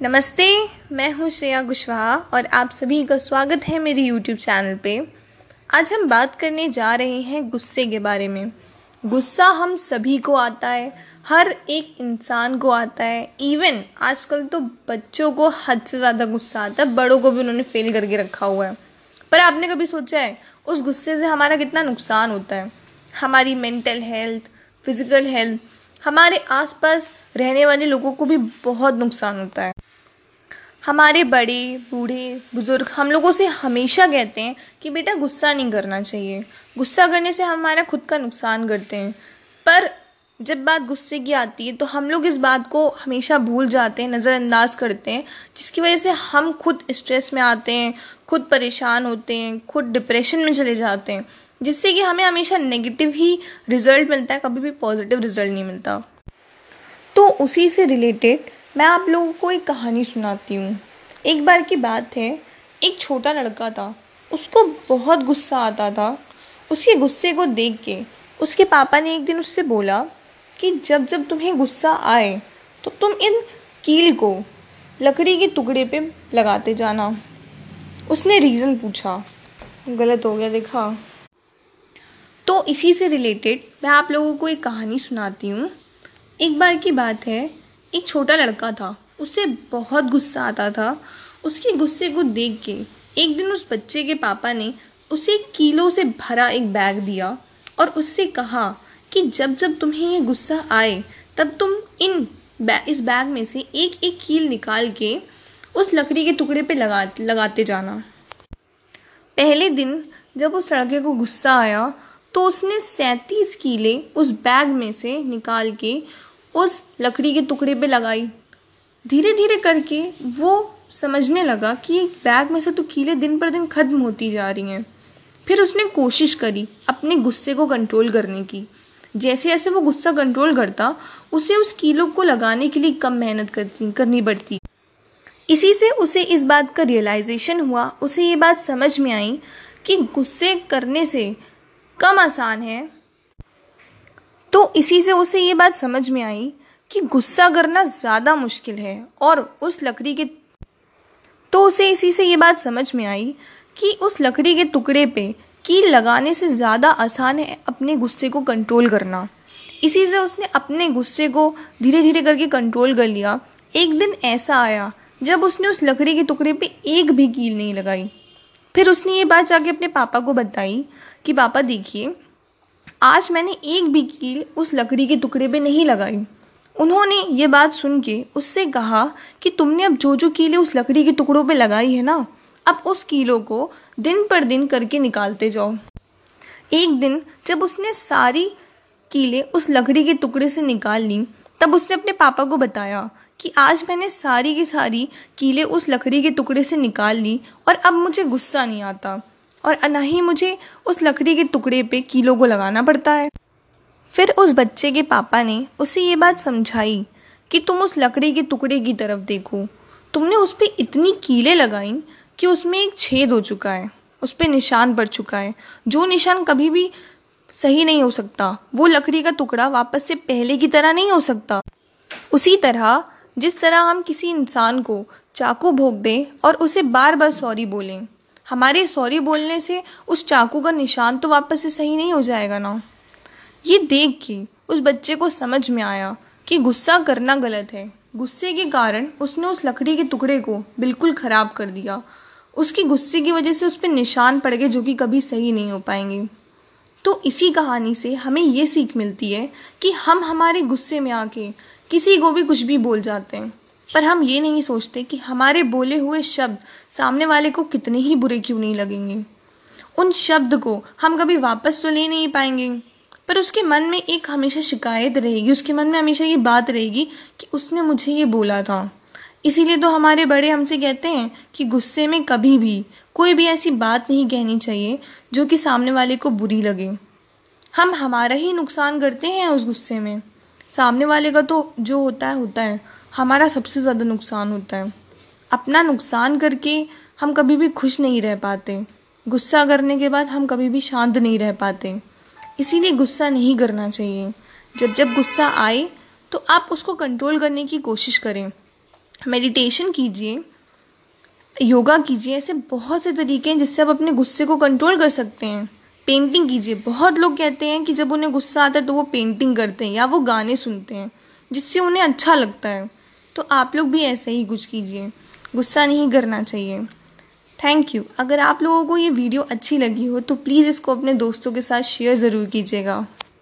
नमस्ते, मैं हूँ श्रेया कुशवाहा और आप सभी का स्वागत है मेरे यूट्यूब चैनल पे। आज हम बात करने जा रहे हैं गुस्से के बारे में। गुस्सा हम सभी को आता है, हर एक इंसान को आता है। इवन आजकल तो बच्चों को हद से ज़्यादा गुस्सा आता है, बड़ों को भी उन्होंने फेल करके रखा हुआ है। पर आपने कभी सोचा है, उस गुस्से से हमारा कितना नुकसान होता है? हमारी मेंटल हेल्थ फ़िज़िकल हेल्थ हमारे आसपास रहने वाले लोगों को भी बहुत नुकसान होता है। हमारे बड़े, बूढ़े, बुज़ुर्ग हम लोगों से हमेशा कहते हैं कि बेटा गुस्सा नहीं करना चाहिए। गुस्सा करने से हमारा खुद का नुकसान करते हैं। पर जब बात गुस्से की आती है तो हम लोग इस बात को हमेशा भूल जाते हैं, नज़रअंदाज करते हैं, जिसकी वजह से हम खुद स्ट्रेस में आते हैं, खुद परेशान होते हैं, खुद डिप्रेशन में चले जाते हैं। जिससे कि हमें हमेशा नेगेटिव ही रिज़ल्ट मिलता है, कभी भी पॉजिटिव रिज़ल्ट नहीं मिलता। तो उसी से रिलेटेड मैं आप लोगों को एक कहानी सुनाती हूँ। एक बार की बात है, एक छोटा लड़का था, उसको बहुत गुस्सा आता था। उसके गुस्से को देख के उसके पापा ने एक दिन उससे बोला कि जब जब तुम्हें गुस्सा आए तो तुम इन कील को लकड़ी के टुकड़े पे लगाते जाना। उसने रीज़न पूछा, गलत हो गया देखा? इसी से रिलेटेड मैं आप लोगों को एक कहानी सुनाती हूँ। एक बार की बात है एक छोटा लड़का था उसे बहुत गुस्सा आता था। उसके गुस्से को देख के एक दिन उस बच्चे के पापा ने उसे कीलों से भरा एक बैग दिया और उससे कहा कि जब जब तुम्हें ये गुस्सा आए तब तुम इन बै, इस बैग में से एक एक कील निकाल के उस लकड़ी के टुकड़े पे लगा लगाते जाना। पहले दिन जब उस लड़के को गुस्सा आया तो उसने सैंतीस कीले उस बैग में से निकाल के उस लकड़ी के टुकड़े पे लगाई। धीरे धीरे करके वो समझने लगा कि एक बैग में से तो कीले दिन पर दिन ख़त्म होती जा रही हैं। फिर उसने कोशिश करी अपने गुस्से को कंट्रोल करने की। जैसे जैसे वो गुस्सा कंट्रोल करता, उसे उस कीलों को लगाने के लिए कम मेहनत करती, करनी पड़ती। इसी से उसे इस बात का रियलाइजेशन हुआ, उसे ये बात समझ में आई कि गुस्से करने से कम आसान है। तो इसी से उसे ये बात समझ में आई कि गुस्सा करना ज़्यादा मुश्किल है और उस लकड़ी के तो उसे इसी से ये बात समझ में आई कि उस लकड़ी के टुकड़े पे कील लगाने से ज़्यादा आसान है अपने गुस्से को कंट्रोल करना। इसी से उसने अपने गुस्से को धीरे धीरे करके कंट्रोल कर लिया। एक दिन ऐसा आया जब उसने उस लकड़ी के टुकड़े पे एक भी कील नहीं लगाई। फिर उसने ये बात जाके अपने पापा को बताई कि, पापा, देखिए, आज मैंने एक भी कील उस लकड़ी के टुकड़े पे नहीं लगाई। उन्होंने ये बात सुन के उससे कहा कि, तुमने अब जो जो कीले उस लकड़ी के टुकड़ों पे लगाई है ना, अब उस कीलों को दिन पर दिन करके निकालते जाओ। एक दिन जब उसने सारी कीले उस लकड़ी के टुकड़े से निकाल ली, तब उसने अपने पापा को बताया कि, आज मैंने सारी की सारी कीले उस लकड़ी के टुकड़े से निकाल ली और अब मुझे गुस्सा नहीं आता। और ना ही मुझे उस लकड़ी के टुकड़े पे कीलों को लगाना पड़ता है। फिर उस बच्चे के पापा ने उसे ये बात समझाई कि तुम उस लकड़ी के टुकड़े की तरफ़ देखो। तुमने उस पर इतनी कीलें लगाई कि उसमें एक छेद हो चुका है, उस पर निशान पड़ चुका है। जो निशान कभी भी सही नहीं हो सकता, वो लकड़ी का टुकड़ा वापस से पहले की तरह नहीं हो सकता। उसी तरह, जिस तरह हम किसी इंसान को चाकू भोग दें और उसे बार बार सॉरी बोलें हमारे सॉरी बोलने से उस चाकू का निशान तो वापस से सही नहीं हो जाएगा ना। ये देख के उस बच्चे को समझ में आया कि गुस्सा करना गलत है। गुस्से के कारण उसने उस लकड़ी के टुकड़े को बिल्कुल ख़राब कर दिया। उसकी गुस्से की वजह से उस पर निशान पड़ गए जो कि कभी सही नहीं हो पाएँगे। तो इसी कहानी से हमें ये सीख मिलती है कि हम हमारे गुस्से में आके किसी को भी कुछ भी बोल जाते हैं। पर हम ये नहीं सोचते कि हमारे बोले हुए शब्द सामने वाले को कितने ही बुरे क्यों नहीं लगेंगे। उन शब्द को हम कभी वापस तो ले नहीं पाएँगे, पर उसके मन में एक हमेशा शिकायत रहेगी, उसके मन में हमेशा ये बात रहेगी कि उसने मुझे ये बोला था। इसीलिए तो हमारे बड़े हमसे कहते हैं कि गुस्से में कभी भी कोई भी ऐसी बात नहीं कहनी चाहिए जो कि सामने वाले को बुरी लगे। हम हमारा ही नुकसान करते हैं उस गुस्से में। सामने वाले का तो जो होता है होता है। हमारा सबसे ज़्यादा नुकसान होता है। अपना नुकसान करके हम कभी भी खुश नहीं रह पाते। गुस्सा करने के बाद हम कभी भी शांत नहीं रह पाते। इसीलिए गुस्सा नहीं करना चाहिए। जब जब गुस्सा आए तो आप उसको कंट्रोल करने की कोशिश करें। मेडिटेशन कीजिए। योगा कीजिए। ऐसे बहुत से तरीके हैं जिससे आप अपने गुस्से को कंट्रोल कर सकते हैं। पेंटिंग कीजिए। बहुत लोग कहते हैं कि जब उन्हें गुस्सा आता है तो वो पेंटिंग करते हैं या वो गाने सुनते हैं, जिससे उन्हें अच्छा लगता है। तो आप लोग भी ऐसे ही कुछ कीजिए। गुस्सा नहीं करना चाहिए। थैंक यू अगर आप लोगों को ये वीडियो अच्छी लगी हो तो प्लीज़ इसको अपने दोस्तों के साथ शेयर ज़रूर कीजिएगा।